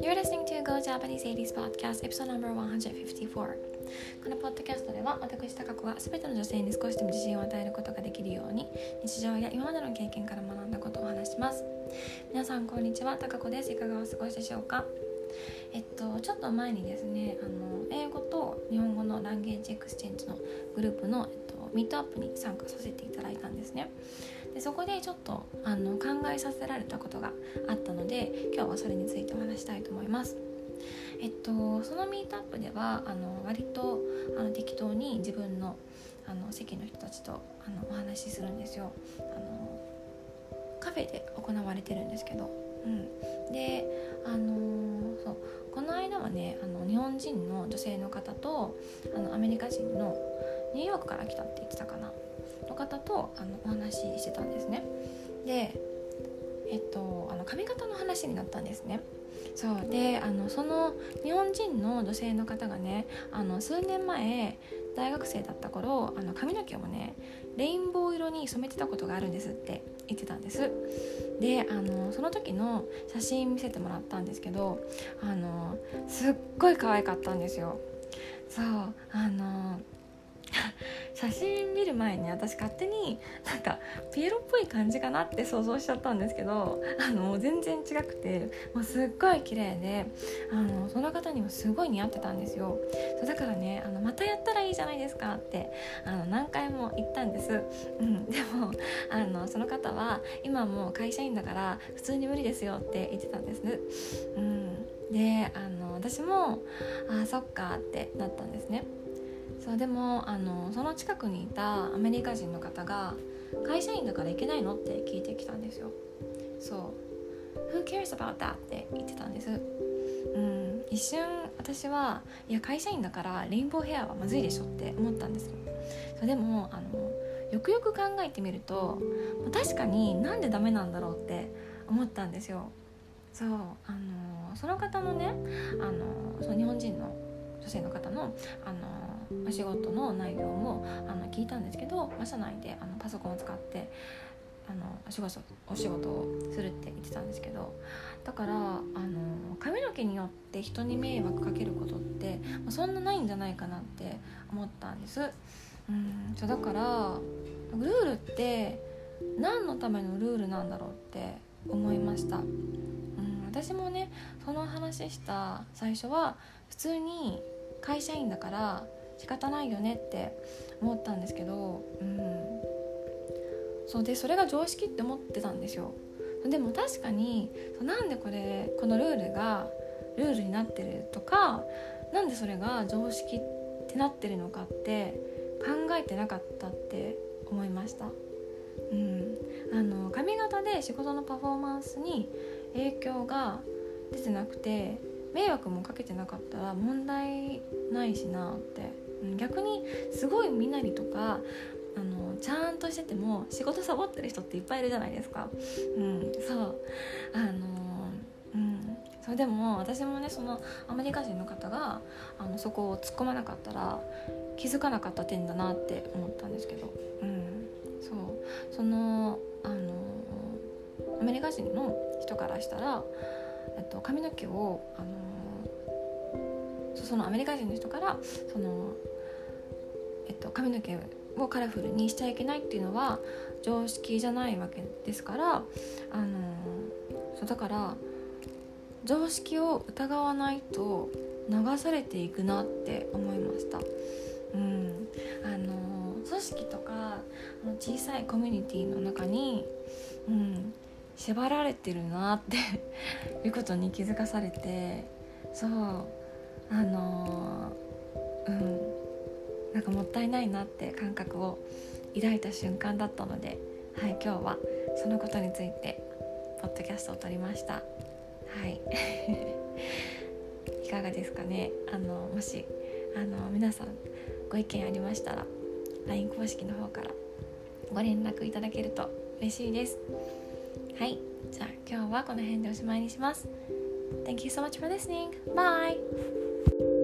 You're listening to Go Japanese 80s Podcast Episode No.154 このポッドキャストでは私高子が全ての女性に少しでも自信を与えることができるように日常や今までの経験から学んだことを話します。皆さんこんにちは。高子です。いかがお過ごしでしょうか？えっとちょっと前にですねあの英語と日本語の language exchange のグループの、えっと、 meetup に参加させていただいたんですね。でそこでちょっとあの考えさせられたことがあったので今日はそれについてお話したいと思います。えっとそのミートアップではあの割とあの適当に自分のあの席の人たちとあのお話しするんですよ。あのカフェで行われてるんですけど、うん、であのそう。この間はねあの日本人の女性の方とあのアメリカ人のニューヨークから来たって言ってたかな。の方とあのお話ししてたんですね。でえっとあの髪型の話になったんですね。そう。であのその日本人の女性の方がねあの数年前大学生だった頃あの髪の毛をねレインボー色に染めてたことがあるんですって言ってたんです。であのその時の写真見せてもらったんですけどあのすっごい可愛かったんですよ。そう。あの写真見る前に私勝手になんかピエロっぽい感じかなって想像しちゃったんですけどあの全然違くてもうすっごい綺麗であのその方にもすごい似合ってたんですよ。そうだからねあのまたやったらいいじゃないですかってあの何回も言ったんです、うん、でもあのその方は今もう会社員だから普通に無理ですよって言ってたんです、ね。うん、であの私もあそっかってなったんですね。そうでもあのその近くにいたアメリカ人の方が会社員だから行けないのって聞いてきたんですよ。そう「Who cares about that?」って言ってたんです。うん。一瞬私はいや会社員だからレインボーヘアはまずいでしょって思ったんですよ。そうでもあのよくよく考えてみると確かになんでダメなんだろうって思ったんですよ。そうあのその方のねあのその日本人の女性の方のあのお仕事の内容もあの聞いたんですけど、まあ、社内であのパソコンを使ってあのお仕事お仕事をするって言ってたんですけどだからあの髪の毛によって人に迷惑かけることって、まあ、そんなないんじゃないかなって思ったんです。うんそうだからルールって何のためのルールなんだろうって思いました。うん、私もねその話した最初は普通に会社員だから仕方ないよねって思ったんですけど、うん、そうでそれが常識って思ってたんですよ。でも確かになんでこれこのルールがルールになってるとかなんでそれが常識ってなってるのかって考えてなかったって思いました、うん、あの髪型で仕事のパフォーマンスに影響が出てなくて迷惑もかけてなかったら問題ないしなって。逆にすごい身なりとかあのちゃんとしてても仕事サボってる人っていっぱいいるじゃないですか。うん、そう。あのうん。そうでも私もねそのアメリカ人の方があのそこを突っ込まなかったら気づかなかった点だなって思ったんですけど、うん、そう。そのあのアメリカ人の人からしたら、と、髪の毛をあのそのアメリカ人の人からそのえっと、髪の毛をカラフルにしちゃいけないっていうのは常識じゃないわけですからあのそうだから常識を疑わないと流されていくなって思いました。うん、あの組織とか小さいコミュニティの中に、うん、縛られてるなって いうことに気づかされてそうあのうんなんかもったいないなって感覚を抱いた瞬間だったので、はい、今日はそのことについてポッドキャストを撮りました。はい。いかがですかね？あのもしあの皆さんご意見ありましたら LINE 公式の方からご連絡いただけると嬉しいです。はいじゃあ今日はこの辺でおしまいにします Thank you so much for listening. Bye!